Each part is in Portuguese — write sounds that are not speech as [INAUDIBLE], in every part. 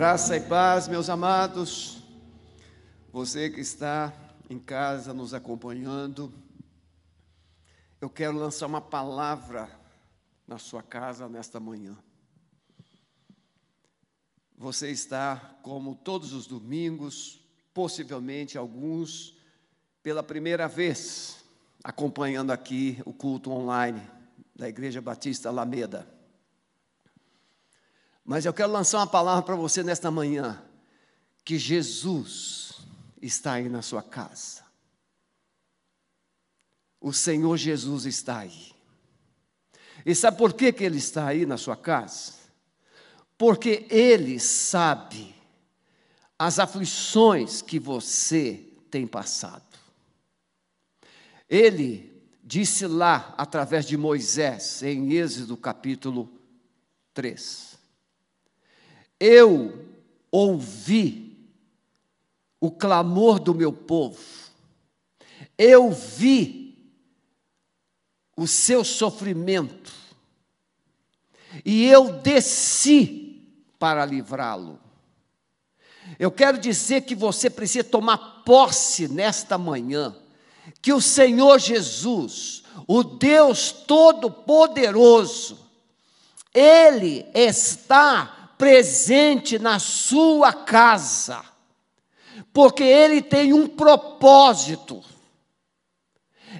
Graça e paz, meus amados. Você que está em casa nos acompanhando, eu quero lançar uma palavra na sua casa nesta manhã. Você está, como todos os domingos, possivelmente alguns, pela primeira vez, acompanhando aqui o culto online da Igreja Batista Alameda. Mas eu quero lançar uma palavra para você nesta manhã, que Jesus está aí na sua casa. O Senhor Jesus está aí. E sabe por que, que Ele está aí na sua casa? Porque Ele sabe as aflições que você tem passado. Ele disse lá, através de Moisés, em Êxodo capítulo 3: Eu ouvi o clamor do meu povo, eu vi o seu sofrimento, e eu desci para livrá-lo. Eu quero dizer que você precisa tomar posse nesta manhã que o Senhor Jesus, o Deus Todo-Poderoso, Ele está presente na sua casa, porque Ele tem um propósito.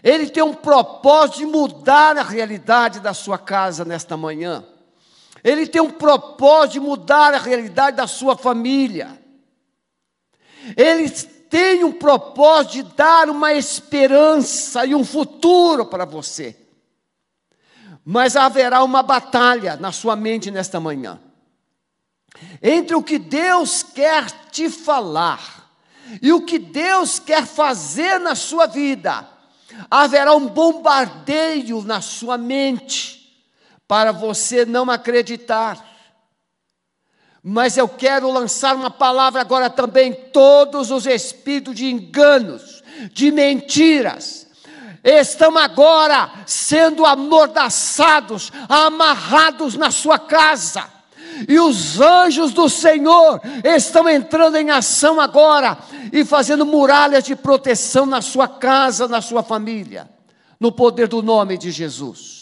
Ele tem um propósito de mudar a realidade da sua casa nesta manhã. Ele tem um propósito de mudar a realidade da sua família. Ele tem um propósito de dar uma esperança e um futuro para você. Mas haverá uma batalha na sua mente nesta manhã. Entre o que Deus quer te falar e o que Deus quer fazer na sua vida, haverá um bombardeio na sua mente para você não acreditar mas eu quero lançar uma palavra agora também: todos os espíritos de enganos, de mentiras, estão agora sendo amordaçados, amarrados na sua casa. E os anjos do Senhor estão entrando em ação agora e fazendo muralhas de proteção na sua casa, na sua família, no poder do nome de Jesus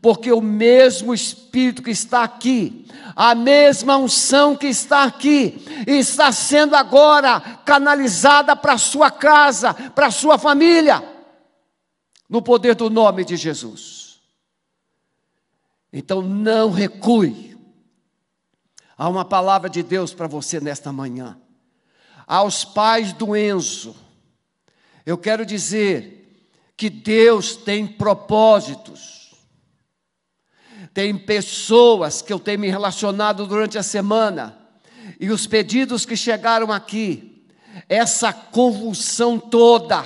porque o mesmo Espírito que está aqui, a mesma unção que está aqui, está sendo agora canalizada para a sua casa, para a sua família, no poder do nome de Jesus. Então não recue. Há uma palavra de Deus para você nesta manhã. Aos pais do Enzo, eu quero dizer que Deus tem propósitos tem pessoas que eu tenho me relacionado durante a semana, e os pedidos que chegaram aqui, essa convulsão toda,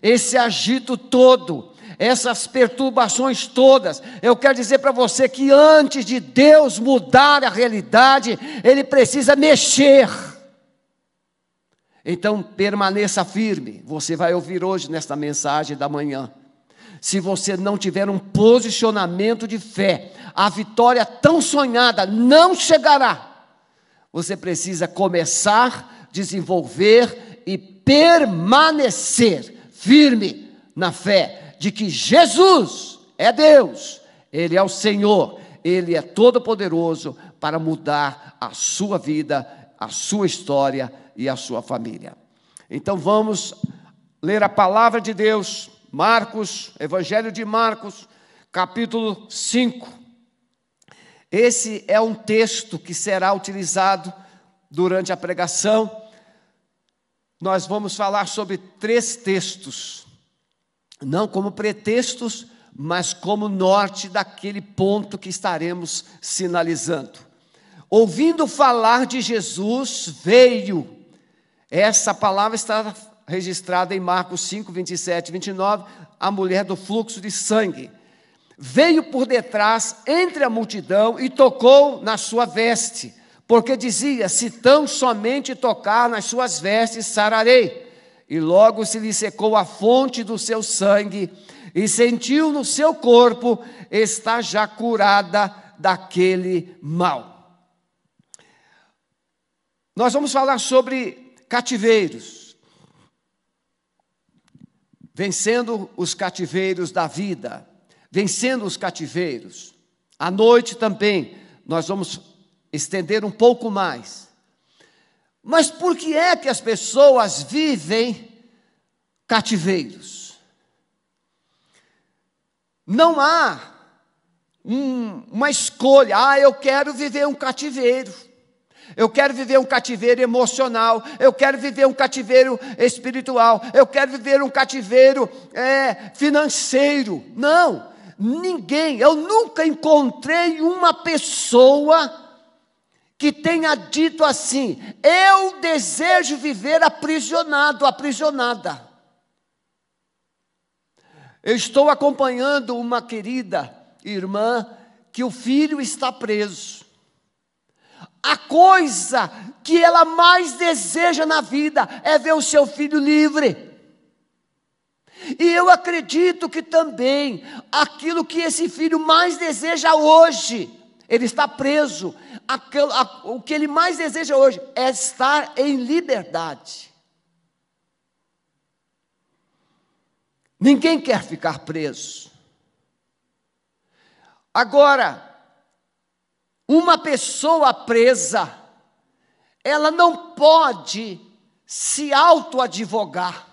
esse agito todo, essas perturbações todas, eu quero dizer para você que antes de Deus mudar a realidade, Ele precisa mexer. Então permaneça firme, você vai ouvir hoje nesta mensagem da manhã se você não tiver um posicionamento de fé, a vitória tão sonhada não chegará. Você precisa começar, desenvolver e permanecer firme na fé de que Jesus é Deus, Ele é o Senhor, Ele é todo-poderoso para mudar a sua vida, a sua história e a sua família. Então vamos ler a palavra de Deus Marcos, Evangelho de Marcos, capítulo 5. Esse é um texto que será utilizado durante a pregação. Nós vamos falar sobre três textos, não como pretextos, mas como norte daquele ponto que estaremos sinalizando. Ouvindo falar de Jesus, veio. Essa palavra está registrada em Marcos 5, 27 e 29, a mulher do fluxo de sangue. Veio por detrás, entre a multidão, e tocou na sua veste, porque dizia: Se tão somente tocar nas suas vestes, sararei. E logo se lhe secou a fonte do seu sangue, e sentiu no seu corpo está já curada daquele mal. nós vamos falar sobre cativeiros. Vencendo os cativeiros da vida, vencendo os cativeiros. À noite também nós vamos estender um pouco mais. Mas por que é que as pessoas vivem cativeiros? Não há um, uma escolha, ah, eu quero viver um cativeiro. Eu quero viver um cativeiro emocional, eu quero viver um cativeiro espiritual, eu quero viver um cativeiro é, financeiro. Não, ninguém, eu nunca encontrei uma pessoa que tenha dito assim: eu desejo viver aprisionado, aprisionada. Eu estou acompanhando uma querida irmã que o filho está preso. A coisa que ela mais deseja na vida é ver o seu filho livre. E eu acredito que também aquilo que esse filho mais deseja hoje, ele está preso, aquilo, a, o que ele mais deseja hoje é estar em liberdade. Ninguém quer ficar preso. Agora, uma pessoa presa, ela não pode se autoadvogar.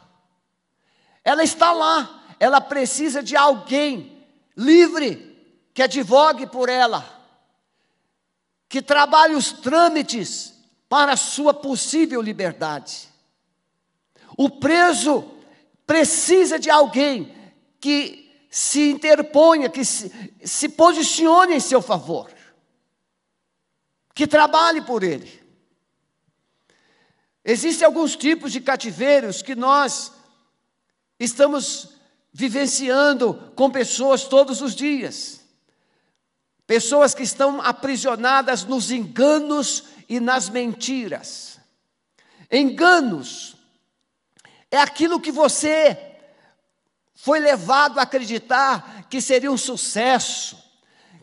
Ela está lá, ela precisa de alguém livre que advogue por ela que trabalhe os trâmites para a sua possível liberdade. O preso precisa de alguém que se interponha, que se, se posicione em seu favor, que trabalhe por ele. Existem alguns tipos de cativeiros que nós estamos vivenciando com pessoas todos os dias. Pessoas que estão aprisionadas nos enganos e nas mentiras. Enganos é aquilo que você foi levado a acreditar que seria um sucesso,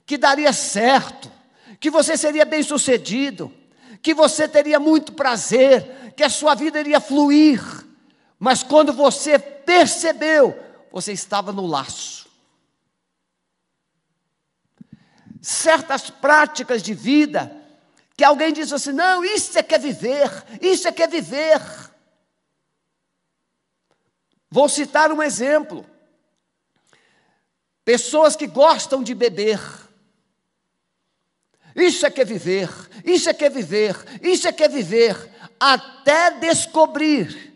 que daria certo, que você seria bem-sucedido, que você teria muito prazer, que a sua vida iria fluir. Mas quando você percebeu, você estava no laço. Certas práticas de vida que alguém diz assim: não, isso é que é viver, isso é que é viver. Vou citar um exemplo. Pessoas que gostam de beber. Isso é que é viver, isso é que é viver, isso é que é viver, até descobrir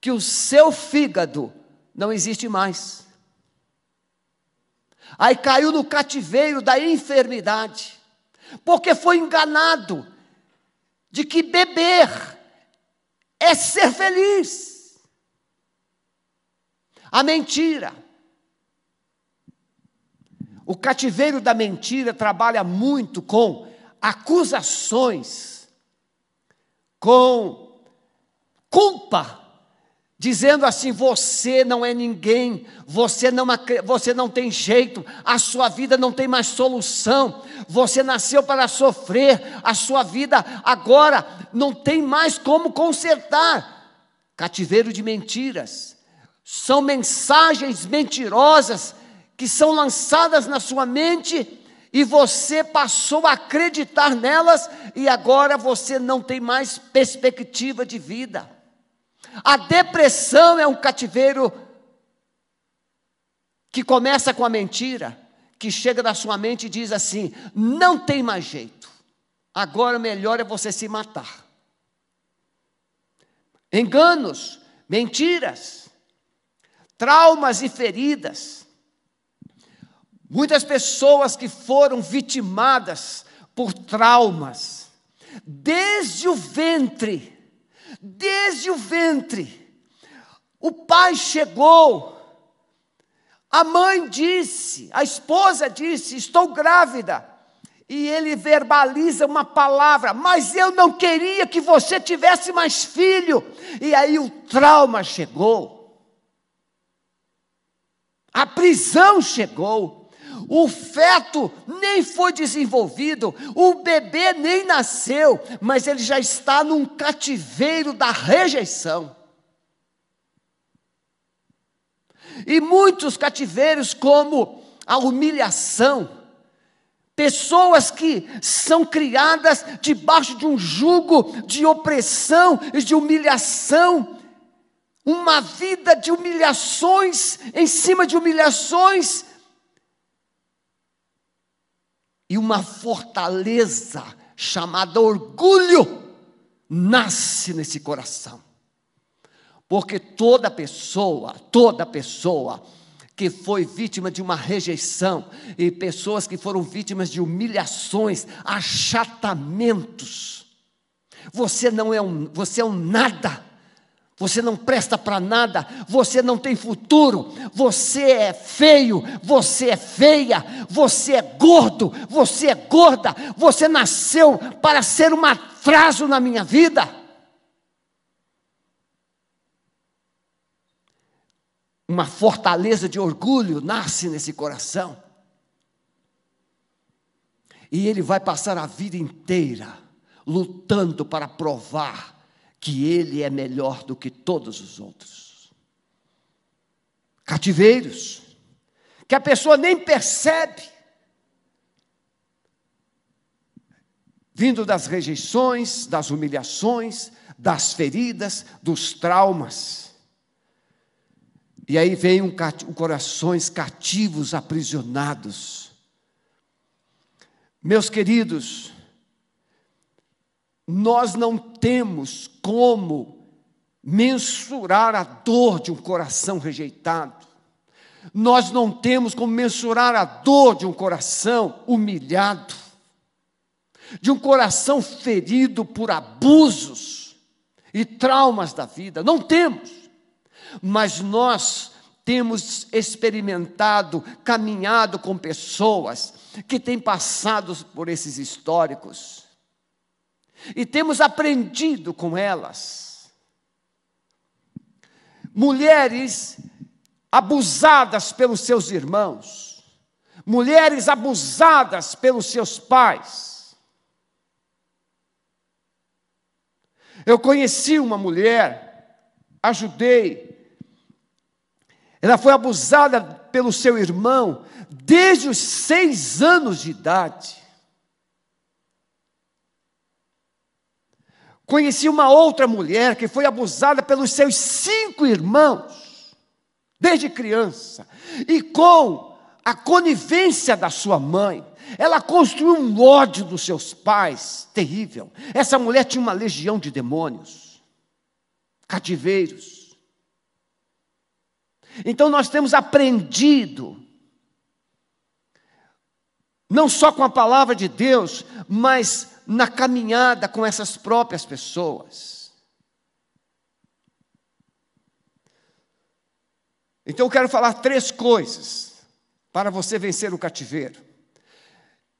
que o seu fígado não existe mais. Aí caiu no cativeiro da enfermidade, porque foi enganado de que beber é ser feliz. A mentira. O cativeiro da mentira trabalha muito com acusações, com culpa dizendo assim: você não é ninguém, você não, você não tem jeito, a sua vida não tem mais solução, você nasceu para sofrer, a sua vida agora não tem mais como consertar. Cativeiro de mentiras, são mensagens mentirosas que são lançadas na sua mente e você passou a acreditar nelas e agora você não tem mais perspectiva de vida. A depressão é um cativeiro que começa com a mentira, que chega na sua mente e diz assim: não tem mais jeito, agora melhor é você se matar. Enganos, mentiras, traumas e feridas. Muitas pessoas que foram vitimadas por traumas, desde o ventre, desde o ventre. O pai chegou, a mãe disse, a esposa disse: Estou grávida. E ele verbaliza uma palavra, mas eu não queria que você tivesse mais filho. E aí o trauma chegou, a prisão chegou, O feto nem foi desenvolvido, o bebê nem nasceu, mas ele já está num cativeiro da rejeição. E muitos cativeiros, como a humilhação, Pessoas que são criadas debaixo de um jugo de opressão e de humilhação, uma vida de humilhações em cima de humilhações, e uma fortaleza chamada orgulho nasce nesse coração. Porque toda pessoa, toda pessoa que foi vítima de uma rejeição e pessoas que foram vítimas de humilhações, achatamentos. Você não é um, você é um nada. Você não presta para nada, você não tem futuro, você é feio, você é feia, você é gordo, você é gorda, você nasceu para ser um atraso na minha vida. Uma fortaleza de orgulho nasce nesse coração. E ele vai passar a vida inteira lutando para provar que ele é melhor do que todos os outros. Cativeiros, que a pessoa nem percebe, vindo das rejeições, das humilhações, das feridas, dos traumas. E aí vem um, um corações cativos, aprisionados. Meus queridos, nós não temos como mensurar a dor de um coração rejeitado. Nós não temos como mensurar a dor de um coração humilhado, de um coração ferido por abusos e traumas da vida. Não temos. Mas nós temos experimentado, caminhado com pessoas que têm passado por esses históricos e temos aprendido com elas. Mulheres abusadas pelos seus irmãos, mulheres abusadas pelos seus pais. Eu conheci uma mulher, ajudei, ela foi abusada pelo seu irmão desde os seis anos de idade. Conheci uma outra mulher que foi abusada pelos seus cinco irmãos, desde criança, e com a conivência da sua mãe, ela construiu um ódio dos seus pais terrível. Essa mulher tinha uma legião de demônios, cativeiros. Então nós temos aprendido, não só com a palavra de Deus, mas na caminhada com essas próprias pessoas. Então eu quero falar três coisas para você vencer o cativeiro.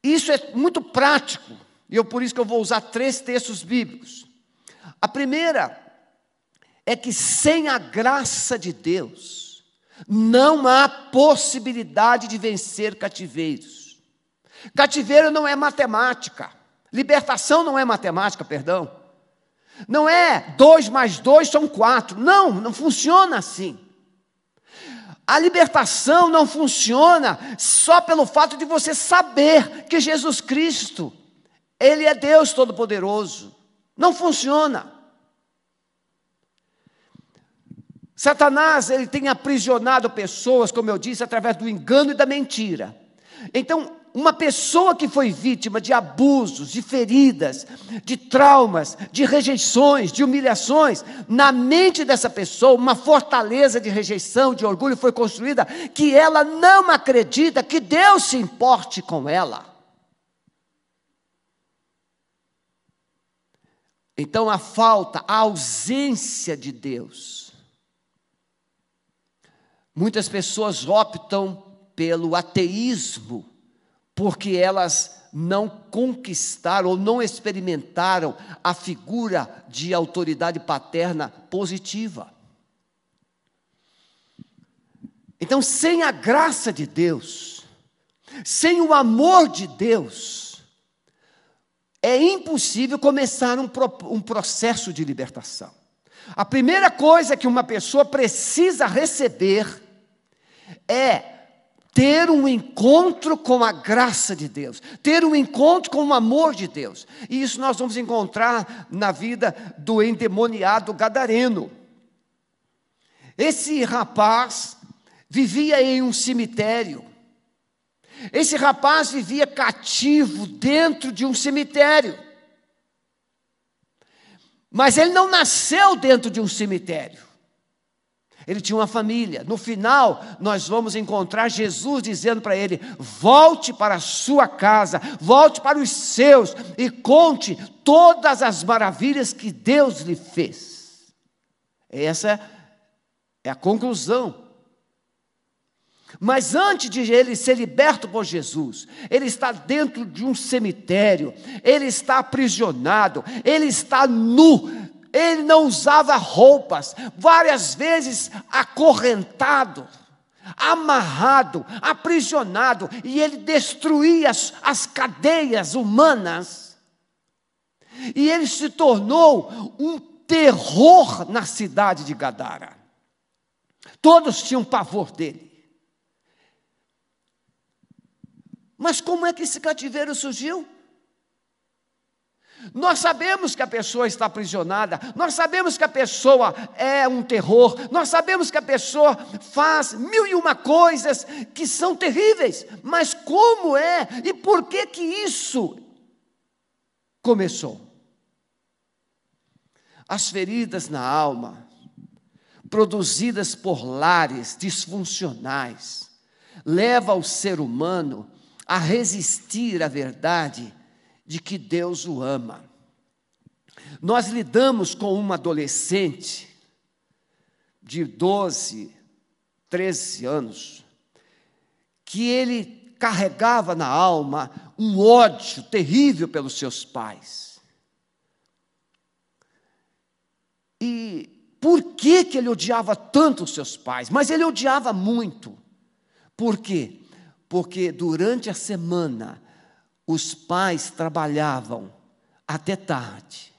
Isso é muito prático, e eu por isso que eu vou usar três textos bíblicos. A primeira é que sem a graça de Deus não há possibilidade de vencer cativeiros. Cativeiro não é matemática. Libertação não é matemática, perdão. Não é dois mais dois são quatro. Não, não funciona assim. A libertação não funciona só pelo fato de você saber que Jesus Cristo, Ele é Deus Todo-Poderoso. Não funciona. Satanás, ele tem aprisionado pessoas, como eu disse, através do engano e da mentira. Então, uma pessoa que foi vítima de abusos, de feridas, de traumas, de rejeições, de humilhações, na mente dessa pessoa, uma fortaleza de rejeição, de orgulho foi construída, que ela não acredita que Deus se importe com ela. Então a falta, a ausência de Deus. Muitas pessoas optam pelo ateísmo porque elas não conquistaram ou não experimentaram a figura de autoridade paterna positiva. Então, sem a graça de Deus, Sem o amor de Deus, é impossível começar um, um processo de libertação. A primeira coisa que uma pessoa precisa receber é ter um encontro com a graça de Deus, ter um encontro com o amor de Deus. E isso nós vamos encontrar na vida do endemoniado gadareno. Esse rapaz vivia em um cemitério. Esse rapaz vivia cativo dentro de um cemitério. Mas ele não nasceu dentro de um cemitério. Ele tinha uma família. No final, nós vamos encontrar Jesus dizendo para ele: volte para a sua casa, volte para os seus e conte todas as maravilhas que Deus lhe fez. Essa é a conclusão. Mas antes de ele ser liberto por Jesus, ele está dentro de um cemitério, ele está aprisionado, ele está nu, ele não usava roupas, várias vezes acorrentado, amarrado, aprisionado, e ele destruía as, as cadeias humanas. E ele se tornou um terror na cidade de Gadara. Todos tinham pavor dele. Mas como é que esse cativeiro surgiu? Nós sabemos que a pessoa está aprisionada, nós sabemos que a pessoa é um terror, nós sabemos que a pessoa faz mil e uma coisas que são terríveis, mas como é e por que que isso começou? As feridas na alma, produzidas por lares disfuncionais, levam o ser humano a resistir à verdade de que Deus o ama. Nós lidamos com uma adolescente de 12, 13 anos, que ele carregava na alma um ódio terrível pelos seus pais. E por que, que ele odiava tanto os seus pais? Mas ele odiava muito. Por quê? Porque durante a semana os pais trabalhavam até tarde.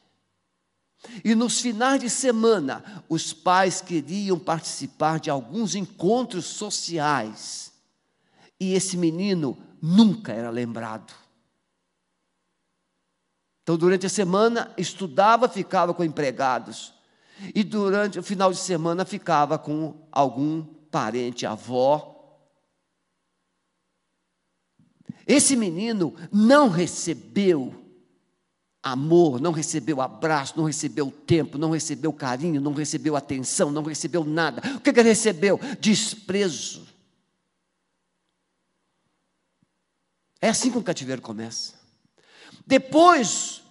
E nos finais de semana, os pais queriam participar de alguns encontros sociais. E esse menino nunca era lembrado. Então, durante a semana, estudava, ficava com empregados. E durante o final de semana, ficava com algum parente, avó, Esse menino não recebeu amor, não recebeu abraço, não recebeu tempo, não recebeu carinho, não recebeu atenção, não recebeu nada. O que, que ele recebeu? Desprezo. É assim que o cativeiro começa. Depois,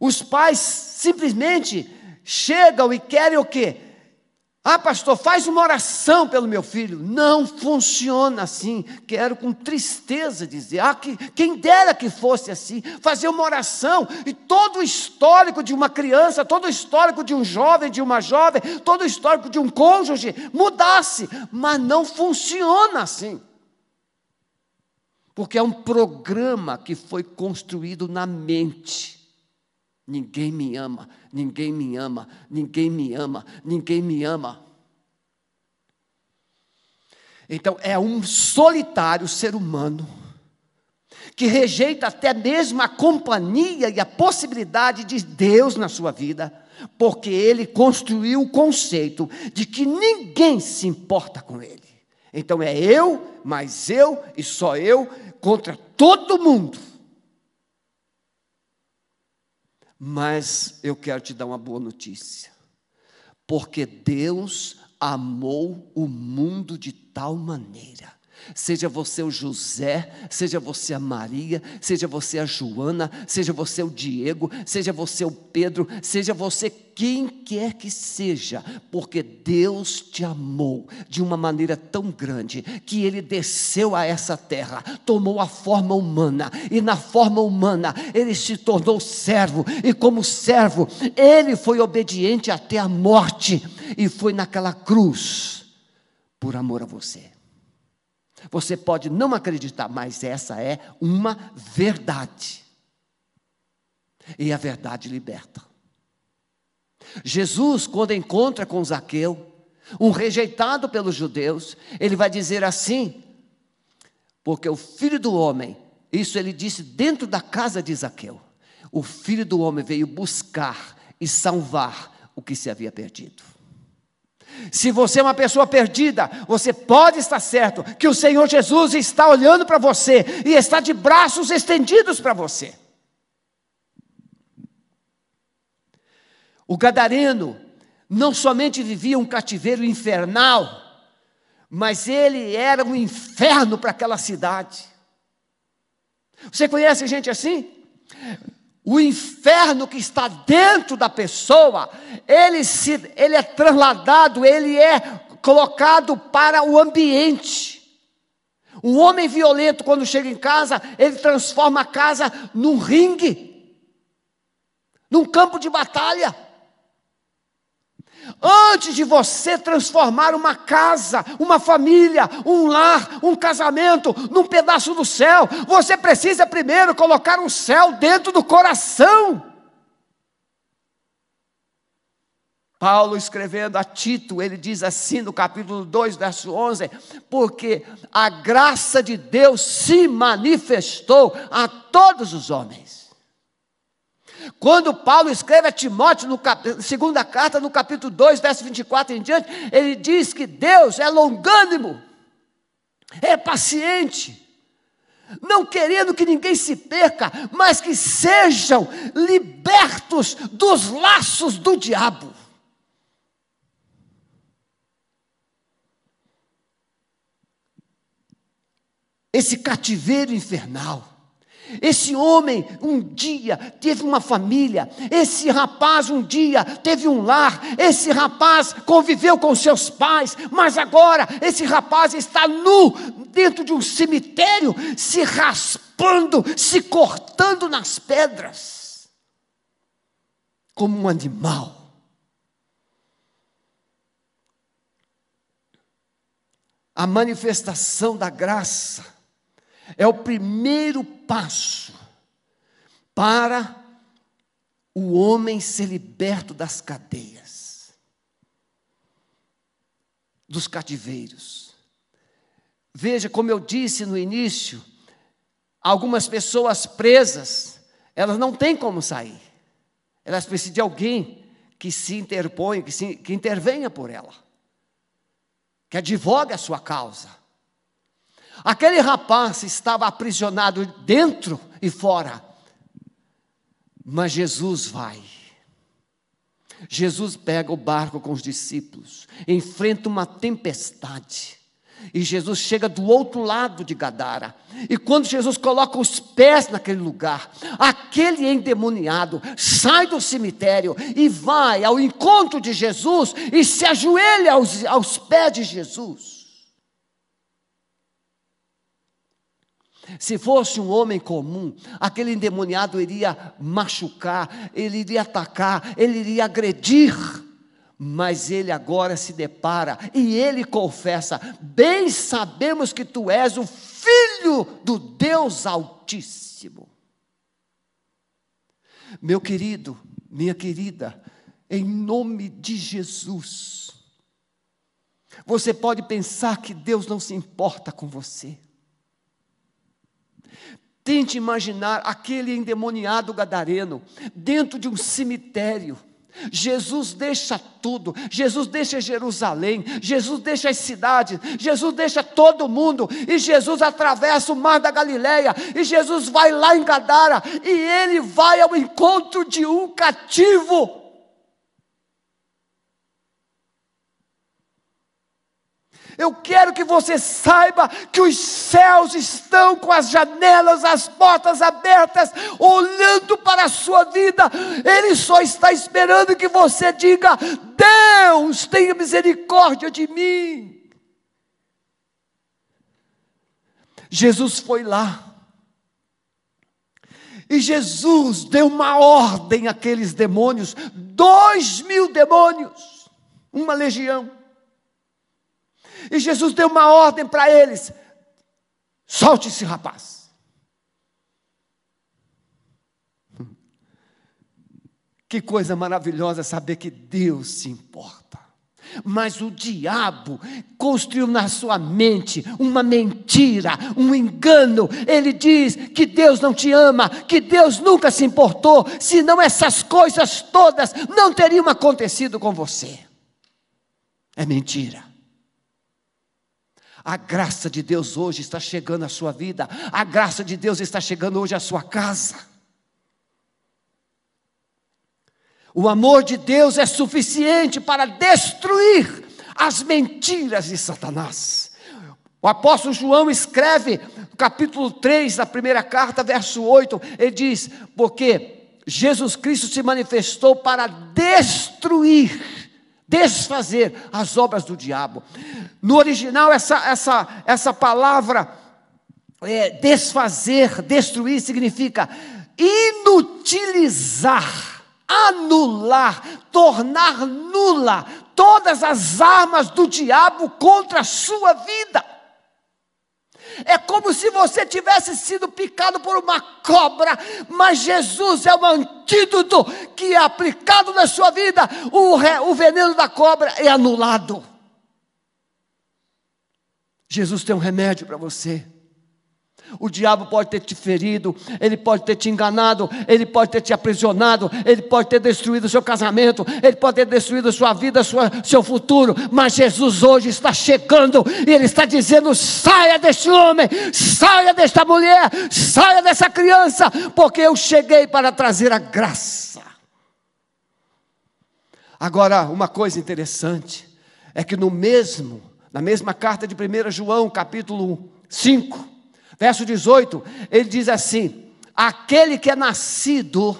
os pais simplesmente chegam e querem o quê? Ah, pastor, faz uma oração pelo meu filho. Não funciona assim. Quero com tristeza dizer. Ah, que, quem dera que fosse assim. Fazer uma oração e todo o histórico de uma criança, todo o histórico de um jovem, de uma jovem, todo o histórico de um cônjuge mudasse. Mas não funciona assim. Porque é um programa que foi construído na mente. Ninguém me ama, ninguém me ama, ninguém me ama, ninguém me ama. Então, é um solitário ser humano que rejeita até mesmo a companhia e a possibilidade de Deus na sua vida, porque ele construiu o conceito de que ninguém se importa com ele. Então é eu, mais eu e só eu contra todo mundo. Mas eu quero te dar uma boa notícia. Porque Deus amou o mundo de tal maneira Seja você o José, seja você a Maria, seja você a Joana, seja você o Diego, seja você o Pedro, seja você quem quer que seja, porque Deus te amou de uma maneira tão grande que ele desceu a essa terra, tomou a forma humana e na forma humana ele se tornou servo e como servo ele foi obediente até a morte e foi naquela cruz por amor a você. Você pode não acreditar, mas essa é uma verdade. E a verdade liberta. Jesus, quando encontra com Zaqueu, um rejeitado pelos judeus, ele vai dizer assim: porque o filho do homem, isso ele disse dentro da casa de Zaqueu, o filho do homem veio buscar e salvar o que se havia perdido. Se você é uma pessoa perdida, você pode estar certo que o Senhor Jesus está olhando para você e está de braços estendidos para você. O gadareno não somente vivia um cativeiro infernal, mas ele era um inferno para aquela cidade. Você conhece gente assim? O inferno que está dentro da pessoa, ele, se, ele é trasladado, ele é colocado para o ambiente. Um homem violento, quando chega em casa, ele transforma a casa num ringue, num campo de batalha. Antes de você transformar uma casa, uma família, um lar, um casamento num pedaço do céu, você precisa primeiro colocar o céu dentro do coração. Paulo escrevendo a Tito, ele diz assim no capítulo 2, verso 11: Porque a graça de Deus se manifestou a todos os homens quando Paulo escreve a Timóteo, no cap... segunda carta, no capítulo 2, verso 24 em diante, ele diz que Deus é longânimo, é paciente, não querendo que ninguém se perca, mas que sejam libertos dos laços do diabo. Esse cativeiro infernal. Esse homem um dia teve uma família, esse rapaz um dia teve um lar, esse rapaz conviveu com seus pais, mas agora esse rapaz está nu dentro de um cemitério, se raspando, se cortando nas pedras, como um animal. A manifestação da graça é o primeiro passo para o homem ser liberto das cadeias, dos cativeiros. Veja, como eu disse no início, algumas pessoas presas, elas não têm como sair. Elas precisam de alguém que se interponha, que, se, que intervenha por ela, que advogue a sua causa. Aquele rapaz estava aprisionado dentro e fora. Mas Jesus vai. Jesus pega o barco com os discípulos, enfrenta uma tempestade. E Jesus chega do outro lado de Gadara. E quando Jesus coloca os pés naquele lugar, aquele endemoniado sai do cemitério e vai ao encontro de Jesus e se ajoelha aos, aos pés de Jesus. Se fosse um homem comum, aquele endemoniado iria machucar, ele iria atacar, ele iria agredir. Mas ele agora se depara e ele confessa: Bem sabemos que tu és o filho do Deus Altíssimo. Meu querido, minha querida, em nome de Jesus, você pode pensar que Deus não se importa com você. Tente imaginar aquele endemoniado gadareno dentro de um cemitério. Jesus deixa tudo, Jesus deixa Jerusalém, Jesus deixa as cidades, Jesus deixa todo mundo, e Jesus atravessa o mar da Galileia, e Jesus vai lá em Gadara, e ele vai ao encontro de um cativo. Eu quero que você saiba que os céus estão com as janelas, as portas abertas, olhando para a sua vida. Ele só está esperando que você diga: Deus, tenha misericórdia de mim. Jesus foi lá. E Jesus deu uma ordem àqueles demônios, dois mil demônios, uma legião. E Jesus deu uma ordem para eles: Solte esse rapaz. [LAUGHS] Que coisa maravilhosa saber que Deus se importa. Mas o diabo construiu na sua mente uma mentira, um engano. Ele diz que Deus não te ama, que Deus nunca se importou, senão essas coisas todas não teriam acontecido com você. É mentira. A graça de Deus hoje está chegando à sua vida, a graça de Deus está chegando hoje à sua casa. O amor de Deus é suficiente para destruir as mentiras de Satanás. O apóstolo João escreve, no capítulo 3 da primeira carta, verso 8, ele diz: Porque Jesus Cristo se manifestou para destruir, desfazer as obras do diabo. No original, essa, essa, essa palavra é, desfazer, destruir, significa inutilizar anular, tornar nula todas as armas do diabo contra a sua vida. É como se você tivesse sido picado por uma cobra, mas Jesus é o antídoto que é aplicado na sua vida, o, re, o veneno da cobra é anulado. Jesus tem um remédio para você. O diabo pode ter te ferido, ele pode ter te enganado, ele pode ter te aprisionado, ele pode ter destruído o seu casamento, ele pode ter destruído sua vida, sua, seu futuro, mas Jesus hoje está chegando e ele está dizendo: saia deste homem, saia desta mulher, saia dessa criança, porque eu cheguei para trazer a graça. Agora, uma coisa interessante é que no mesmo, na mesma carta de 1 João, capítulo 5, Verso 18, ele diz assim: aquele que é nascido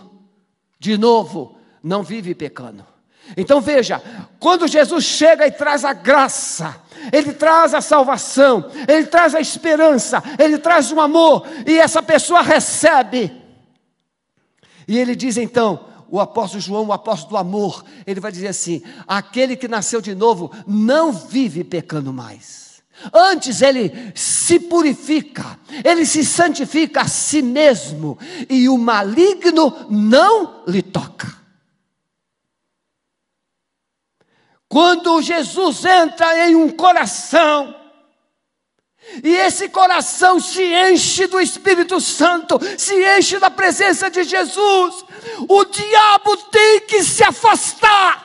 de novo não vive pecando. Então veja, quando Jesus chega e traz a graça, ele traz a salvação, ele traz a esperança, ele traz o amor, e essa pessoa recebe. E ele diz então, o apóstolo João, o apóstolo do amor, ele vai dizer assim: aquele que nasceu de novo não vive pecando mais. Antes ele se purifica, ele se santifica a si mesmo, e o maligno não lhe toca. Quando Jesus entra em um coração, e esse coração se enche do Espírito Santo, se enche da presença de Jesus, o diabo tem que se afastar.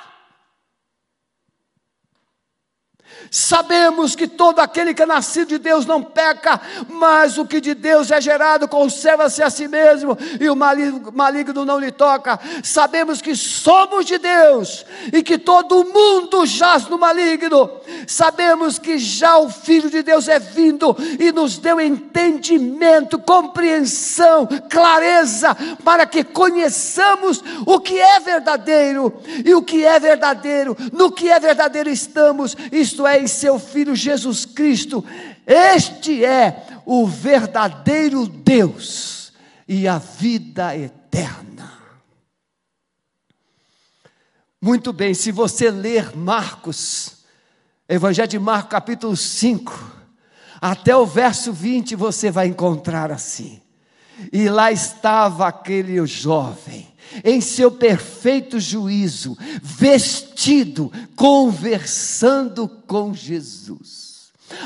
Sabemos que todo aquele que é nascido de Deus não peca, mas o que de Deus é gerado conserva-se a si mesmo e o maligno não lhe toca. Sabemos que somos de Deus e que todo mundo jaz no maligno. Sabemos que já o Filho de Deus é vindo e nos deu entendimento, compreensão, clareza para que conheçamos o que é verdadeiro e o que é verdadeiro, no que é verdadeiro estamos, isto é em seu Filho Jesus Cristo. Este é o verdadeiro Deus e a vida eterna. Muito bem, se você ler Marcos, Evangelho de Marcos, capítulo 5, até o verso 20, você vai encontrar assim. E lá estava aquele jovem em seu perfeito juízo, vestido, conversando com Jesus.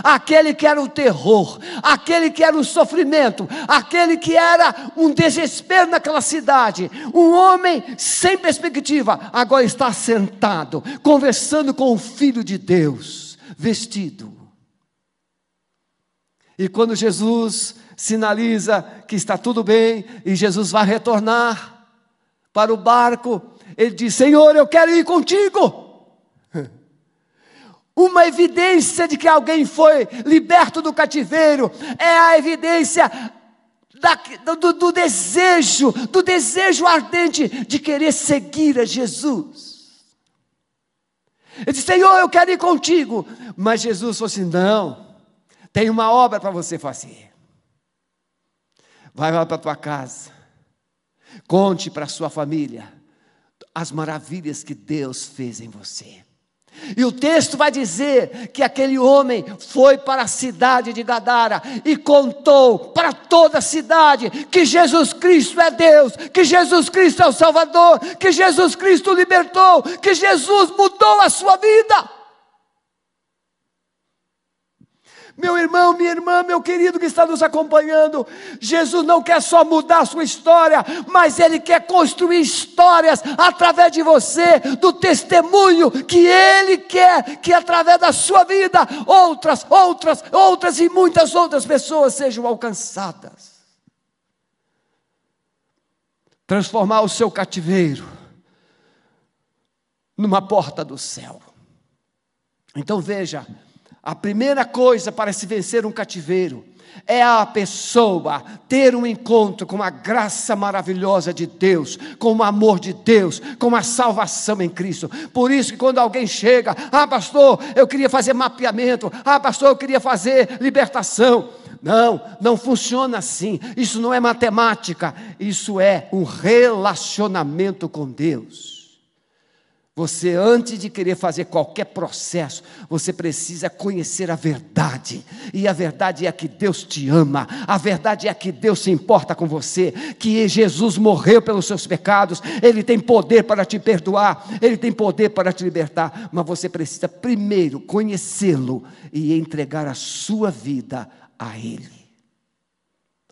Aquele que era o terror, aquele que era o sofrimento, aquele que era um desespero naquela cidade, um homem sem perspectiva, agora está sentado, conversando com o Filho de Deus, vestido. E quando Jesus sinaliza que está tudo bem e Jesus vai retornar, para o barco, ele diz: Senhor, eu quero ir contigo. [LAUGHS] Uma evidência de que alguém foi liberto do cativeiro é a evidência da, do, do, desejo, do desejo ardente de querer seguir a Jesus. Ele disse: Senhor, eu quero ir contigo. Mas Jesus falou assim: Não, tem uma obra para você fazer. Vai lá para a tua casa Conte para sua família as maravilhas que Deus fez em você. E o texto vai dizer que aquele homem foi para a cidade de Gadara e contou para toda a cidade que Jesus Cristo é Deus, que Jesus Cristo é o Salvador, que Jesus Cristo libertou, que Jesus mudou a sua vida. Meu irmão, minha irmã, meu querido que está nos acompanhando, Jesus não quer só mudar sua história, mas Ele quer construir histórias através de você, do testemunho que Ele quer que através da sua vida, outras, outras, outras e muitas outras pessoas sejam alcançadas. Transformar o seu cativeiro numa porta do céu. Então veja, a primeira coisa para se vencer um cativeiro é a pessoa ter um encontro com a graça maravilhosa de Deus, com o amor de Deus, com a salvação em Cristo. Por isso que quando alguém chega, ah, pastor, eu queria fazer mapeamento, ah, pastor, eu queria fazer libertação. Não, não funciona assim. Isso não é matemática, isso é um relacionamento com Deus. Você, antes de querer fazer qualquer processo, você precisa conhecer a verdade. E a verdade é que Deus te ama, a verdade é que Deus se importa com você, que Jesus morreu pelos seus pecados, Ele tem poder para te perdoar, Ele tem poder para te libertar, mas você precisa primeiro conhecê-lo e entregar a sua vida a Ele.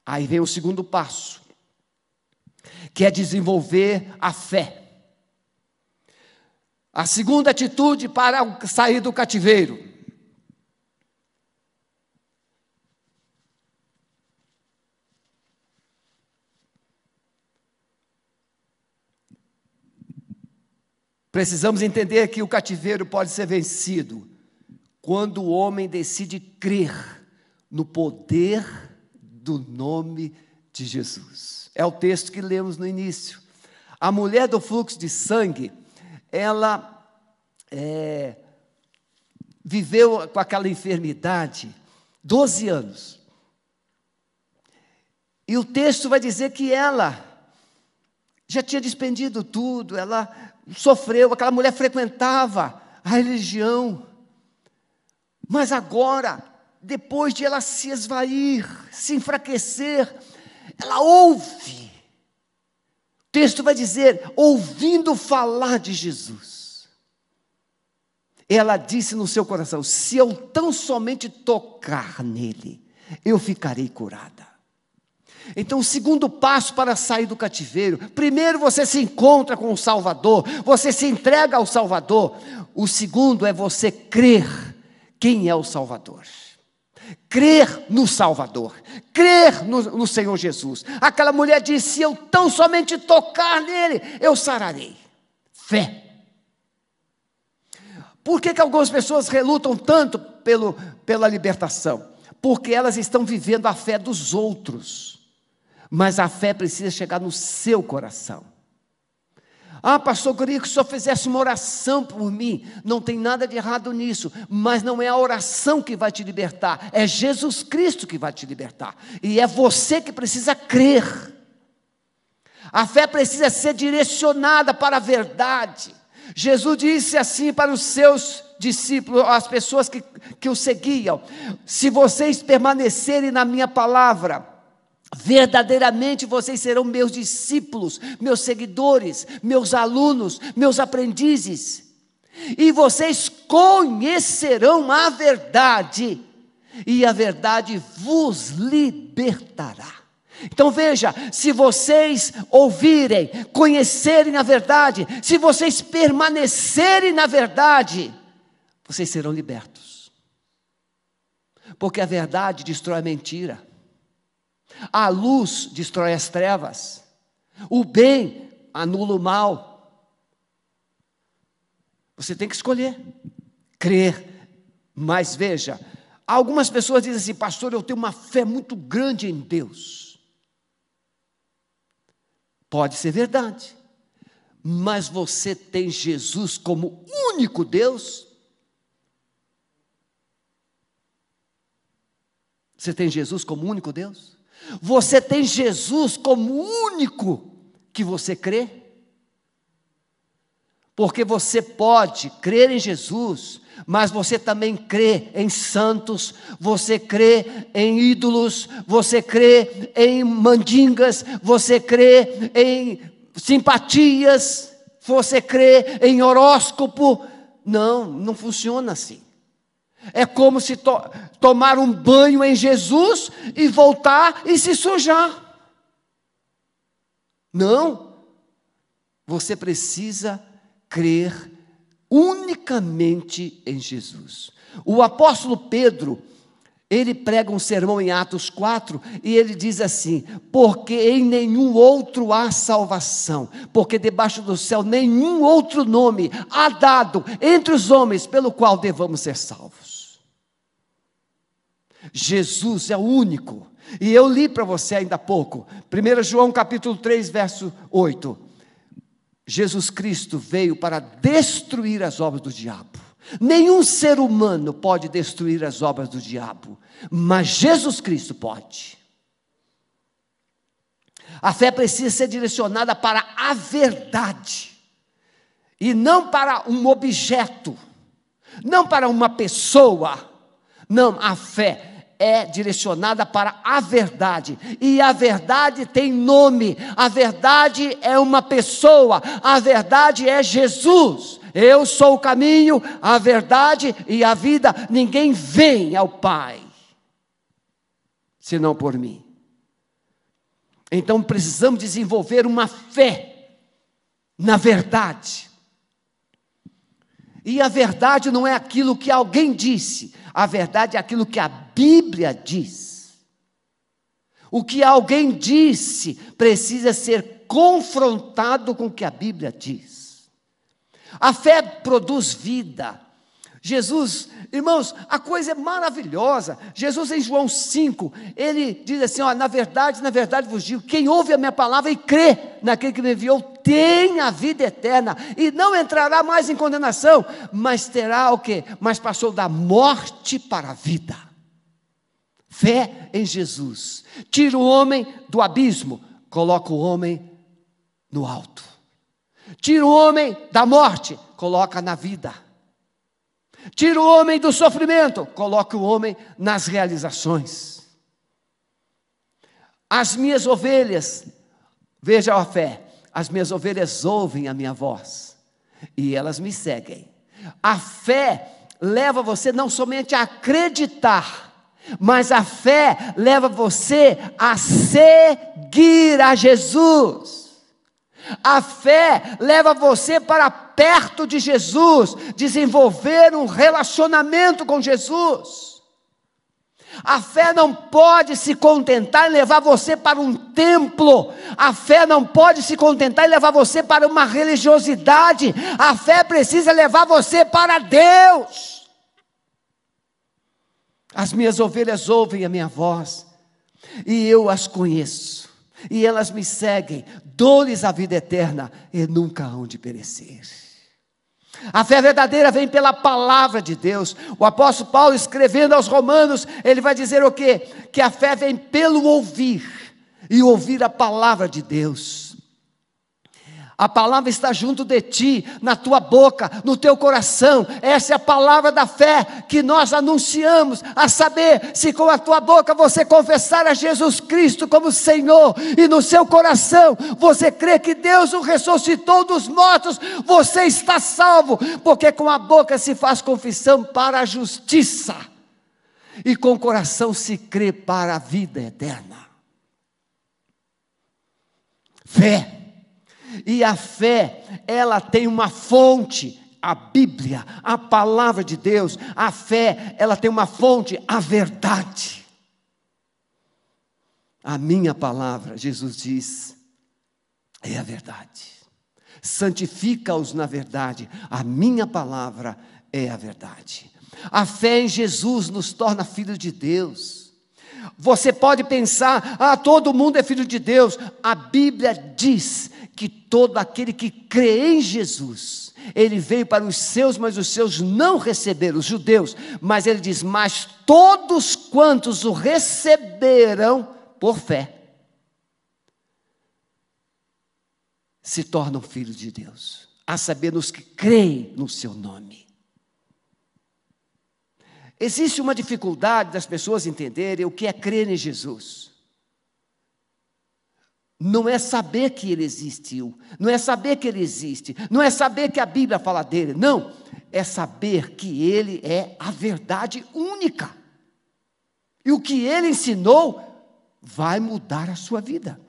Aí vem o segundo passo, que é desenvolver a fé. A segunda atitude para sair do cativeiro. Precisamos entender que o cativeiro pode ser vencido quando o homem decide crer no poder do nome de Jesus. É o texto que lemos no início. A mulher do fluxo de sangue ela é, viveu com aquela enfermidade 12 anos. E o texto vai dizer que ela já tinha despendido tudo, ela sofreu, aquela mulher frequentava a religião. Mas agora, depois de ela se esvair, se enfraquecer, ela ouve texto vai dizer, ouvindo falar de Jesus. Ela disse no seu coração: se eu tão somente tocar nele, eu ficarei curada. Então, o segundo passo para sair do cativeiro: primeiro você se encontra com o Salvador, você se entrega ao Salvador. O segundo é você crer quem é o Salvador crer no Salvador, crer no, no, Senhor Jesus. Aquela mulher disse: se eu tão somente tocar nele, eu sararei. Fé. Por que, que algumas pessoas relutam tanto pelo, pela libertação? Porque elas estão vivendo a fé dos outros, mas a fé precisa chegar no seu coração. Ah, pastor, eu queria que o senhor fizesse uma oração por mim. Não tem nada de errado nisso, mas não é a oração que vai te libertar, é Jesus Cristo que vai te libertar. E é você que precisa crer. A fé precisa ser direcionada para a verdade. Jesus disse assim para os seus discípulos, as pessoas que, que o seguiam: Se vocês permanecerem na minha palavra, Verdadeiramente vocês serão meus discípulos, meus seguidores, meus alunos, meus aprendizes. E vocês conhecerão a verdade, e a verdade vos libertará. Então veja, se vocês ouvirem, conhecerem a verdade, se vocês permanecerem na verdade, vocês serão libertos. Porque a verdade destrói a mentira. A luz destrói as trevas. O bem anula o mal. Você tem que escolher, crer. Mas veja, algumas pessoas dizem assim, pastor, eu tenho uma fé muito grande em Deus. Pode ser verdade, mas você tem Jesus como único Deus? Você tem Jesus como único Deus? Você tem Jesus como único que você crê? Porque você pode crer em Jesus, mas você também crê em santos, você crê em ídolos, você crê em mandingas, você crê em simpatias, você crê em horóscopo. Não, não funciona assim. É como se to tomar um banho em Jesus e voltar e se sujar. Não. Você precisa crer unicamente em Jesus. O apóstolo Pedro, ele prega um sermão em Atos 4 e ele diz assim: Porque em nenhum outro há salvação, porque debaixo do céu nenhum outro nome há dado entre os homens pelo qual devamos ser salvos. Jesus é o único. E eu li para você ainda há pouco, 1 João capítulo 3, verso 8. Jesus Cristo veio para destruir as obras do diabo. Nenhum ser humano pode destruir as obras do diabo, mas Jesus Cristo pode. A fé precisa ser direcionada para a verdade, e não para um objeto, não para uma pessoa. Não, a fé é direcionada para a verdade, e a verdade tem nome, a verdade é uma pessoa, a verdade é Jesus. Eu sou o caminho, a verdade e a vida, ninguém vem ao Pai, senão por mim. Então precisamos desenvolver uma fé na verdade. E a verdade não é aquilo que alguém disse, a verdade é aquilo que a Bíblia diz. O que alguém disse precisa ser confrontado com o que a Bíblia diz. A fé produz vida. Jesus, irmãos, a coisa é maravilhosa. Jesus, em João 5, ele diz assim: ó, na verdade, na verdade vos digo: quem ouve a minha palavra e crê naquele que me enviou, tem a vida eterna e não entrará mais em condenação, mas terá o que? Mas passou da morte para a vida. Fé em Jesus. Tira o homem do abismo, coloca o homem no alto. Tira o homem da morte, coloca na vida. Tira o homem do sofrimento, coloca o homem nas realizações. As minhas ovelhas, veja a fé, as minhas ovelhas ouvem a minha voz e elas me seguem. A fé leva você não somente a acreditar, mas a fé leva você a seguir a Jesus. A fé leva você para perto de Jesus, desenvolver um relacionamento com Jesus. A fé não pode se contentar em levar você para um templo, a fé não pode se contentar em levar você para uma religiosidade, a fé precisa levar você para Deus. As minhas ovelhas ouvem a minha voz, e eu as conheço e elas me seguem, dou-lhes a vida eterna e nunca hão de perecer. A fé verdadeira vem pela palavra de Deus. O apóstolo Paulo, escrevendo aos Romanos, ele vai dizer o quê? Que a fé vem pelo ouvir, e ouvir a palavra de Deus. A palavra está junto de ti, na tua boca, no teu coração. Essa é a palavra da fé que nós anunciamos, a saber, se com a tua boca você confessar a Jesus Cristo como Senhor e no seu coração você crê que Deus o ressuscitou dos mortos, você está salvo, porque com a boca se faz confissão para a justiça e com o coração se crê para a vida eterna. Fé e a fé, ela tem uma fonte, a Bíblia, a palavra de Deus. A fé, ela tem uma fonte, a verdade. A minha palavra, Jesus diz, é a verdade. Santifica-os na verdade. A minha palavra é a verdade. A fé em Jesus nos torna filhos de Deus. Você pode pensar, ah, todo mundo é filho de Deus. A Bíblia diz que todo aquele que crê em Jesus, ele veio para os seus, mas os seus não receberam, os judeus. Mas ele diz: Mas todos quantos o receberam por fé, se tornam filhos de Deus. a saber, nos que creem no seu nome. Existe uma dificuldade das pessoas entenderem o que é crer em Jesus. Não é saber que ele existiu, não é saber que ele existe, não é saber que a Bíblia fala dele, não, é saber que ele é a verdade única. E o que ele ensinou vai mudar a sua vida.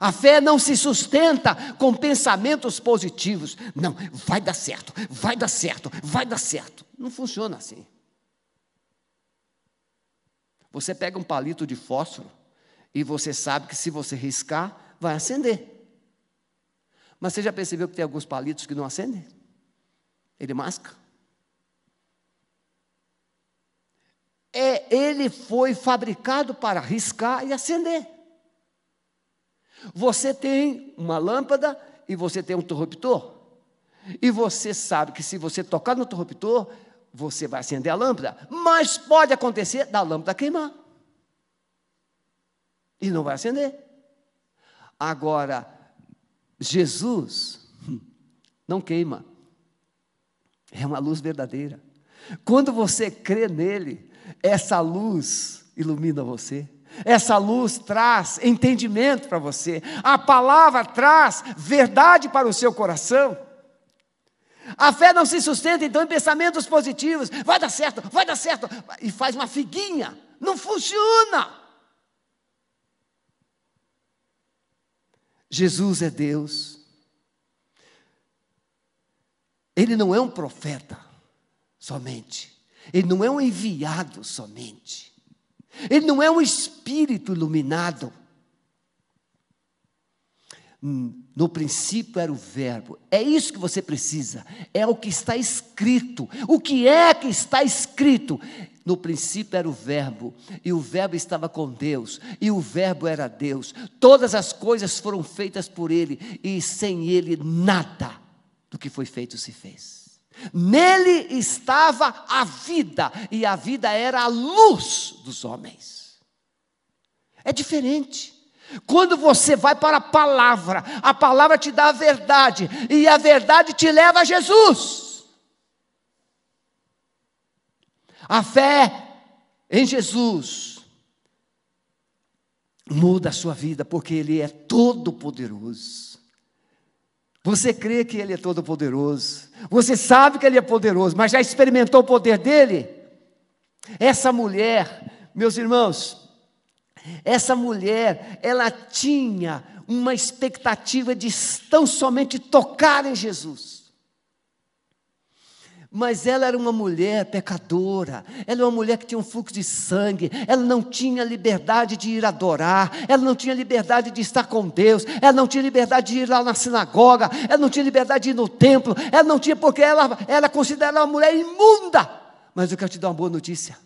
A fé não se sustenta com pensamentos positivos. Não, vai dar certo, vai dar certo, vai dar certo. Não funciona assim. Você pega um palito de fósforo e você sabe que se você riscar, vai acender. Mas você já percebeu que tem alguns palitos que não acendem? Ele masca. É, ele foi fabricado para riscar e acender. Você tem uma lâmpada e você tem um interruptor. E você sabe que se você tocar no interruptor, você vai acender a lâmpada. Mas pode acontecer da lâmpada queimar. E não vai acender. Agora, Jesus não queima. É uma luz verdadeira. Quando você crê nele, essa luz ilumina você. Essa luz traz entendimento para você. A palavra traz verdade para o seu coração. A fé não se sustenta então em pensamentos positivos. Vai dar certo, vai dar certo. E faz uma figuinha. Não funciona. Jesus é Deus. Ele não é um profeta somente. Ele não é um enviado somente. Ele não é um espírito iluminado. Hum, no princípio era o Verbo. É isso que você precisa. É o que está escrito. O que é que está escrito? No princípio era o Verbo, e o Verbo estava com Deus, e o Verbo era Deus. Todas as coisas foram feitas por Ele, e sem Ele nada do que foi feito se fez. Nele estava a vida, e a vida era a luz dos homens. É diferente. Quando você vai para a palavra, a palavra te dá a verdade, e a verdade te leva a Jesus. A fé em Jesus muda a sua vida, porque Ele é todo-poderoso. Você crê que Ele é todo-poderoso. Você sabe que Ele é poderoso, mas já experimentou o poder dele? Essa mulher, meus irmãos, essa mulher, ela tinha uma expectativa de tão somente tocar em Jesus mas ela era uma mulher pecadora, ela era uma mulher que tinha um fluxo de sangue, ela não tinha liberdade de ir adorar, ela não tinha liberdade de estar com Deus, ela não tinha liberdade de ir lá na sinagoga, ela não tinha liberdade de ir no templo, ela não tinha porque ela era considerada uma mulher imunda. Mas eu quero te dar uma boa notícia.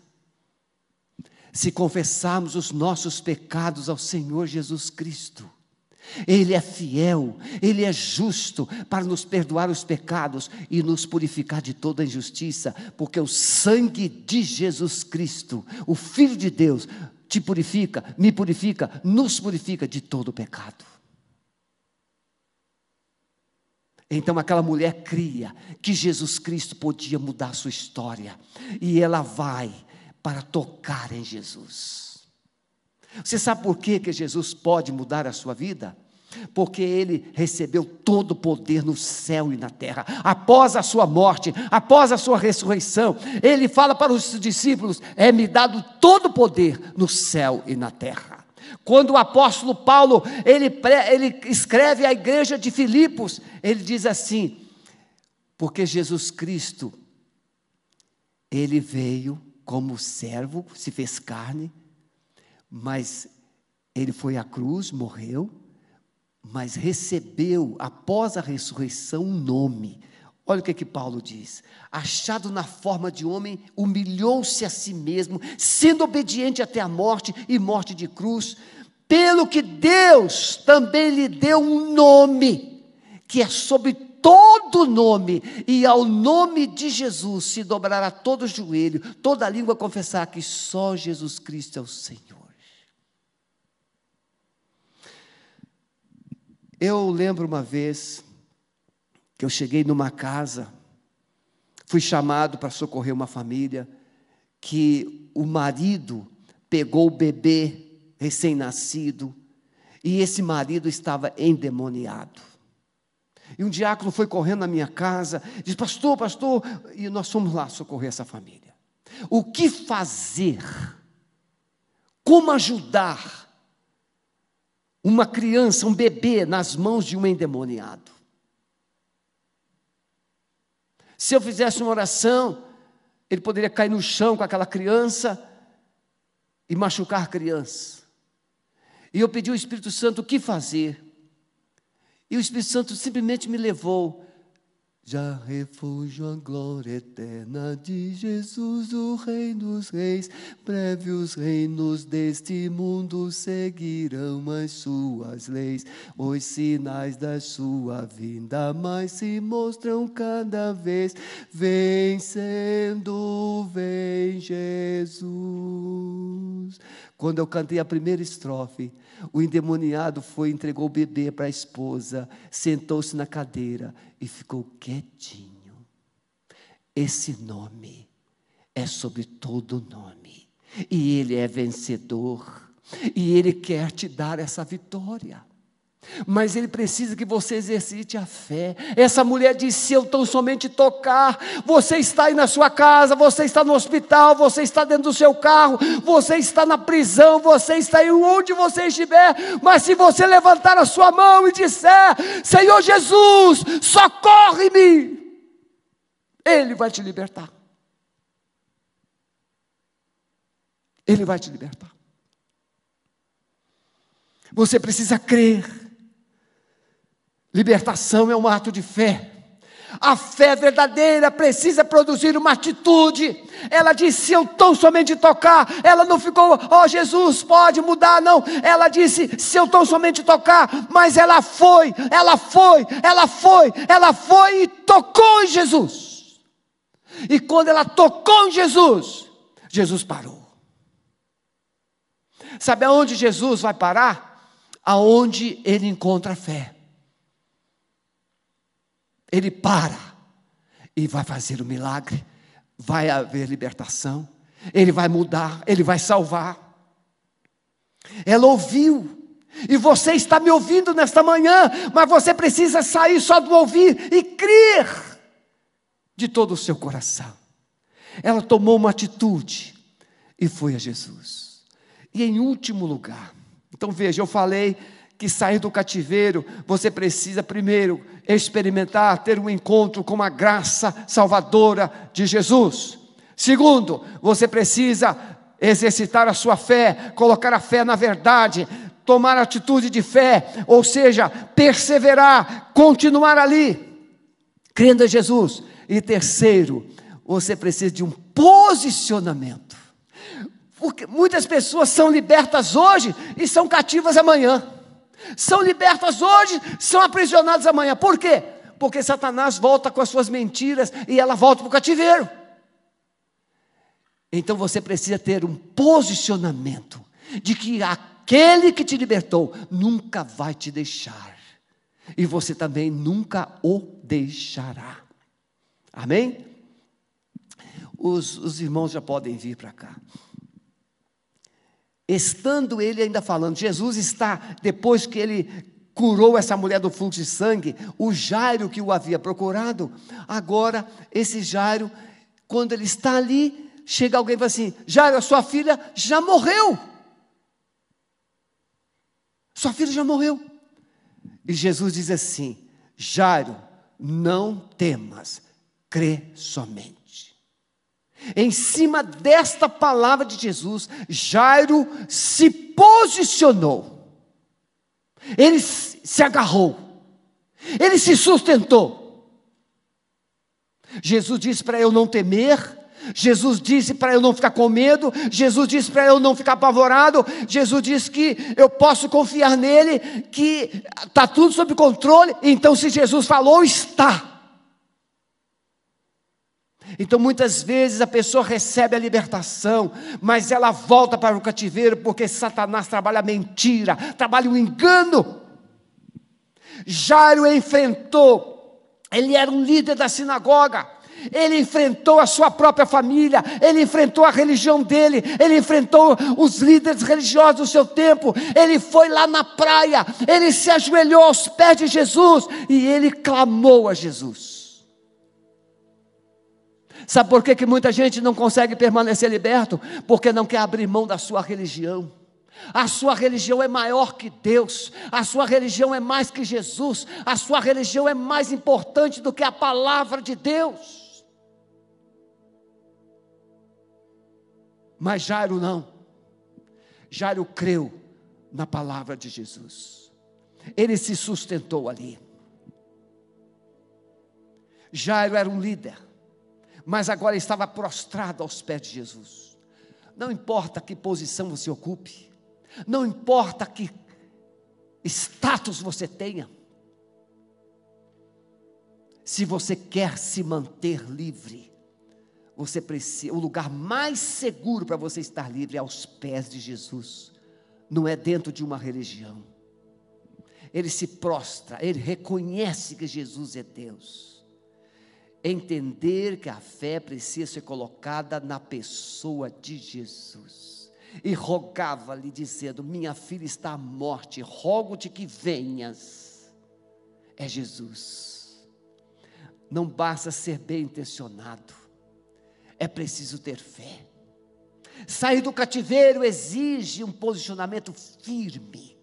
Se confessarmos os nossos pecados ao Senhor Jesus Cristo, ele é fiel, Ele é justo para nos perdoar os pecados e nos purificar de toda injustiça, porque o sangue de Jesus Cristo, o Filho de Deus, te purifica, me purifica, nos purifica de todo pecado. Então aquela mulher cria que Jesus Cristo podia mudar a sua história, e ela vai para tocar em Jesus. Você sabe por que, que Jesus pode mudar a sua vida? Porque ele recebeu todo o poder no céu e na terra. Após a sua morte, após a sua ressurreição, ele fala para os discípulos: é-me dado todo o poder no céu e na terra. Quando o apóstolo Paulo ele, ele escreve à igreja de Filipos, ele diz assim: porque Jesus Cristo, ele veio como servo, se fez carne, mas ele foi à cruz, morreu, mas recebeu, após a ressurreição, um nome. Olha o que, é que Paulo diz: achado na forma de homem, humilhou-se a si mesmo, sendo obediente até a morte e morte de cruz, pelo que Deus também lhe deu um nome, que é sobre todo nome, e ao nome de Jesus se dobrará todo o joelho, toda língua confessar que só Jesus Cristo é o Senhor. Eu lembro uma vez que eu cheguei numa casa, fui chamado para socorrer uma família, que o marido pegou o bebê recém-nascido, e esse marido estava endemoniado. E um diácono foi correndo na minha casa, disse: Pastor, pastor, e nós fomos lá socorrer essa família. O que fazer? Como ajudar uma criança, um bebê, nas mãos de um endemoniado? Se eu fizesse uma oração, ele poderia cair no chão com aquela criança e machucar a criança. E eu pedi ao Espírito Santo o que fazer. E o Espírito Santo simplesmente me levou. Já refúgio a glória eterna de Jesus, o Rei dos Reis. Breve os reinos deste mundo seguirão as suas leis. Os sinais da sua vinda mais se mostram cada vez. Vencendo, vem Jesus. Quando eu cantei a primeira estrofe, o endemoniado foi, entregou o bebê para a esposa, sentou-se na cadeira e ficou quietinho. Esse nome é sobre todo nome, e ele é vencedor, e ele quer te dar essa vitória. Mas ele precisa que você exercite a fé. Essa mulher disse: Se eu tão somente tocar, você está aí na sua casa, você está no hospital, você está dentro do seu carro, você está na prisão, você está aí onde você estiver. Mas se você levantar a sua mão e disser: Senhor Jesus, socorre-me, Ele vai te libertar. Ele vai te libertar. Você precisa crer. Libertação é um ato de fé. A fé verdadeira precisa produzir uma atitude. Ela disse: se eu tão somente tocar, ela não ficou, ó oh, Jesus, pode mudar, não. Ela disse: se eu tão somente tocar, mas ela foi, ela foi, ela foi, ela foi e tocou em Jesus. E quando ela tocou em Jesus, Jesus parou. Sabe aonde Jesus vai parar? Aonde ele encontra fé ele para e vai fazer o milagre, vai haver libertação, ele vai mudar, ele vai salvar. Ela ouviu, e você está me ouvindo nesta manhã, mas você precisa sair só do ouvir e crer de todo o seu coração. Ela tomou uma atitude e foi a Jesus. E em último lugar, então veja, eu falei que sair do cativeiro, você precisa primeiro experimentar, ter um encontro com a graça salvadora de Jesus. Segundo, você precisa exercitar a sua fé, colocar a fé na verdade, tomar atitude de fé, ou seja, perseverar, continuar ali, crendo em Jesus. E terceiro, você precisa de um posicionamento. Porque muitas pessoas são libertas hoje e são cativas amanhã são libertas hoje, são aprisionadas amanhã. Por quê? Porque Satanás volta com as suas mentiras e ela volta para o cativeiro. Então você precisa ter um posicionamento de que aquele que te libertou nunca vai te deixar, e você também nunca o deixará. Amém? Os, os irmãos já podem vir para cá. Estando ele ainda falando, Jesus está, depois que ele curou essa mulher do fluxo de sangue, o Jairo que o havia procurado, agora esse Jairo, quando ele está ali, chega alguém e fala assim: Jairo, a sua filha já morreu. Sua filha já morreu. E Jesus diz assim: Jairo, não temas, crê somente. Em cima desta palavra de Jesus, Jairo se posicionou, ele se agarrou, ele se sustentou. Jesus disse para eu não temer, Jesus disse para eu não ficar com medo, Jesus disse para eu não ficar apavorado, Jesus disse que eu posso confiar nele, que está tudo sob controle. Então, se Jesus falou, está. Então, muitas vezes a pessoa recebe a libertação, mas ela volta para o cativeiro porque Satanás trabalha a mentira, trabalha o engano. Jairo enfrentou Ele era um líder da sinagoga. Ele enfrentou a sua própria família, ele enfrentou a religião dele, ele enfrentou os líderes religiosos do seu tempo. Ele foi lá na praia, ele se ajoelhou aos pés de Jesus e ele clamou a Jesus. Sabe por que, que muita gente não consegue permanecer liberto? Porque não quer abrir mão da sua religião. A sua religião é maior que Deus, a sua religião é mais que Jesus, a sua religião é mais importante do que a palavra de Deus. Mas Jairo não. Jairo creu na palavra de Jesus. Ele se sustentou ali. Jairo era um líder, mas agora estava prostrado aos pés de Jesus. Não importa que posição você ocupe, não importa que status você tenha, se você quer se manter livre, você precisa, o lugar mais seguro para você estar livre é aos pés de Jesus, não é dentro de uma religião. Ele se prostra, ele reconhece que Jesus é Deus. Entender que a fé precisa ser colocada na pessoa de Jesus e rogava-lhe, dizendo: Minha filha está à morte, rogo-te que venhas. É Jesus. Não basta ser bem intencionado, é preciso ter fé. Sair do cativeiro exige um posicionamento firme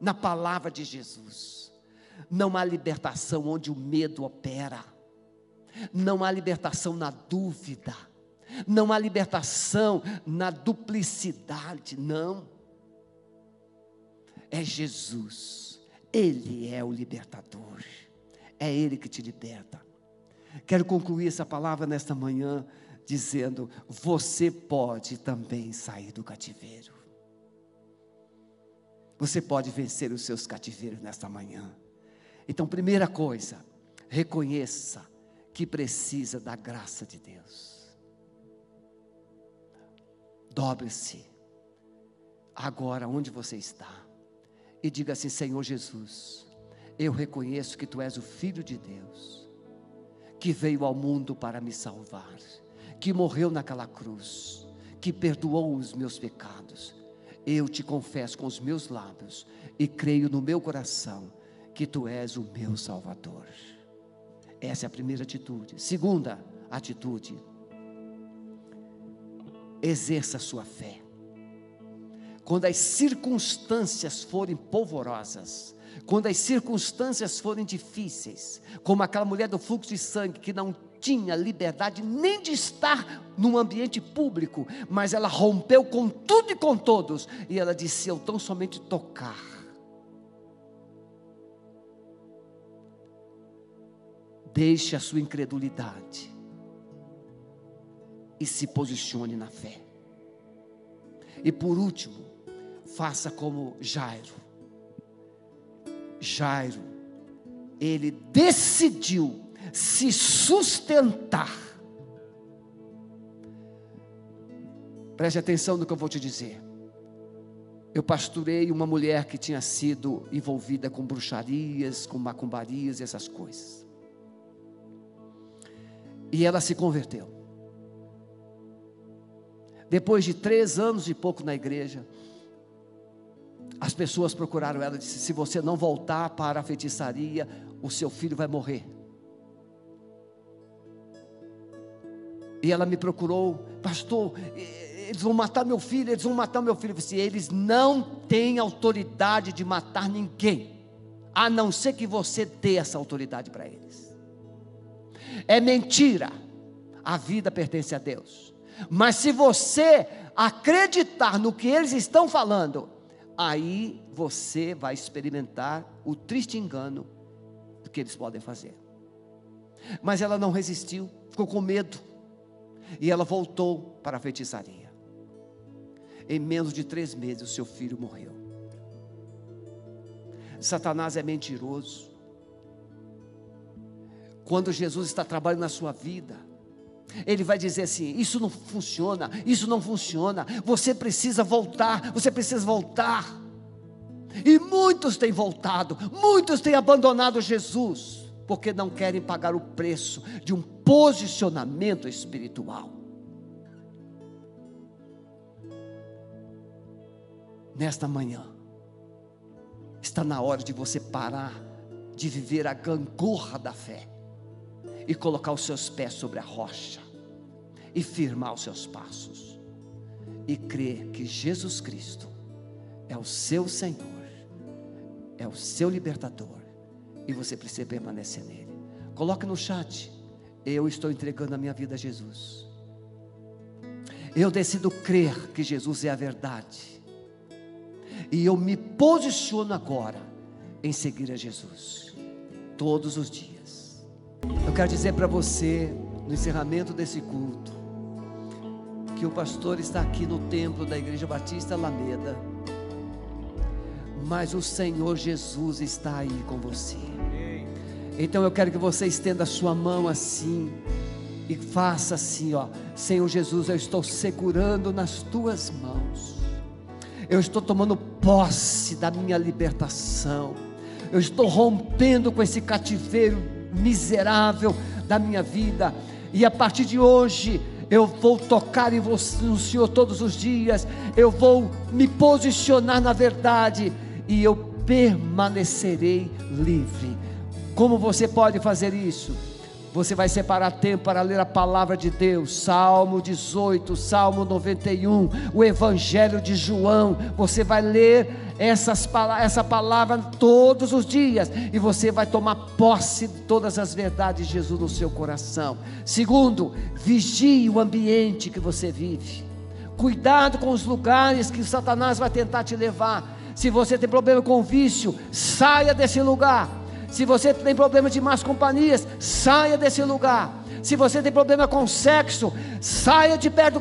na palavra de Jesus. Não há libertação onde o medo opera, não há libertação na dúvida não há libertação na duplicidade, não. É Jesus, Ele é o libertador, é Ele que te liberta. Quero concluir essa palavra nesta manhã dizendo: você pode também sair do cativeiro. Você pode vencer os seus cativeiros nesta manhã. Então, primeira coisa, reconheça que precisa da graça de Deus. Dobre-se agora onde você está e diga assim: Senhor Jesus, eu reconheço que tu és o Filho de Deus, que veio ao mundo para me salvar, que morreu naquela cruz, que perdoou os meus pecados. Eu te confesso com os meus lábios e creio no meu coração que tu és o meu Salvador. Essa é a primeira atitude. Segunda atitude, exerça a sua fé. Quando as circunstâncias forem polvorosas, quando as circunstâncias forem difíceis, como aquela mulher do fluxo de sangue que não tinha liberdade nem de estar num ambiente público, mas ela rompeu com tudo e com todos, e ela disse: Eu tão somente tocar. Deixe a sua incredulidade e se posicione na fé. E por último, faça como Jairo. Jairo, ele decidiu se sustentar. Preste atenção no que eu vou te dizer. Eu pasturei uma mulher que tinha sido envolvida com bruxarias, com macumbarias e essas coisas. E ela se converteu. Depois de três anos e pouco na igreja, as pessoas procuraram ela e disse: se você não voltar para a feitiçaria, o seu filho vai morrer. E ela me procurou, pastor, eles vão matar meu filho, eles vão matar meu filho. Eu disse, eles não têm autoridade de matar ninguém, a não ser que você dê essa autoridade para eles. É mentira, a vida pertence a Deus. Mas se você acreditar no que eles estão falando, aí você vai experimentar o triste engano do que eles podem fazer. Mas ela não resistiu, ficou com medo, e ela voltou para a feitiçaria. Em menos de três meses, o seu filho morreu. Satanás é mentiroso. Quando Jesus está trabalhando na sua vida, ele vai dizer assim: Isso não funciona, isso não funciona, você precisa voltar, você precisa voltar. E muitos têm voltado, muitos têm abandonado Jesus. porque não querem pagar o preço de um posicionamento espiritual. Nesta manhã, está na hora de você parar de viver a gangorra da fé e colocar os seus pés sobre a rocha e firmar os seus passos e crer que Jesus Cristo é o seu Senhor, é o seu libertador e você precisa permanecer nele. Coloque no chat: eu estou entregando a minha vida a Jesus. Eu decido crer que Jesus é a verdade. E eu me posiciono agora em seguir a Jesus todos os dias. Eu quero dizer para você, no encerramento desse culto, que o pastor está aqui no templo da Igreja Batista Alameda, mas o Senhor Jesus está aí com você. Então eu quero que você estenda a sua mão assim e faça assim, ó, Senhor Jesus, eu estou segurando nas tuas mãos. Eu estou tomando posse da minha libertação. Eu estou rompendo com esse cativeiro miserável da minha vida. E a partir de hoje, eu vou tocar em você, no Senhor todos os dias. Eu vou me posicionar na verdade. E eu permanecerei livre. Como você pode fazer isso? Você vai separar tempo para ler a palavra de Deus, Salmo 18, Salmo 91, o Evangelho de João. Você vai ler essas, essa palavra todos os dias e você vai tomar posse de todas as verdades de Jesus no seu coração. Segundo, vigie o ambiente que você vive. Cuidado com os lugares que Satanás vai tentar te levar. Se você tem problema com vício, saia desse lugar. Se você tem problema de más companhias, saia desse lugar. Se você tem problema com sexo, saia de perto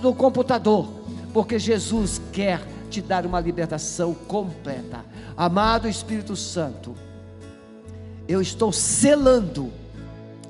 do computador, porque Jesus quer te dar uma libertação completa. Amado Espírito Santo, eu estou selando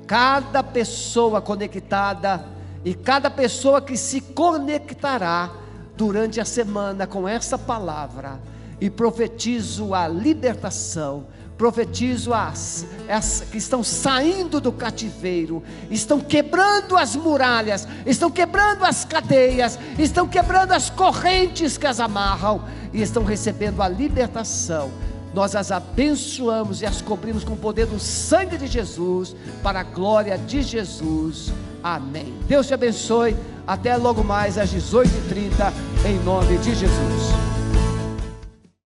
cada pessoa conectada e cada pessoa que se conectará durante a semana com essa palavra e profetizo a libertação profetizo as, as que estão saindo do cativeiro, estão quebrando as muralhas, estão quebrando as cadeias, estão quebrando as correntes que as amarram e estão recebendo a libertação. Nós as abençoamos e as cobrimos com o poder do sangue de Jesus, para a glória de Jesus. Amém. Deus te abençoe. Até logo mais às 18h30, em nome de Jesus.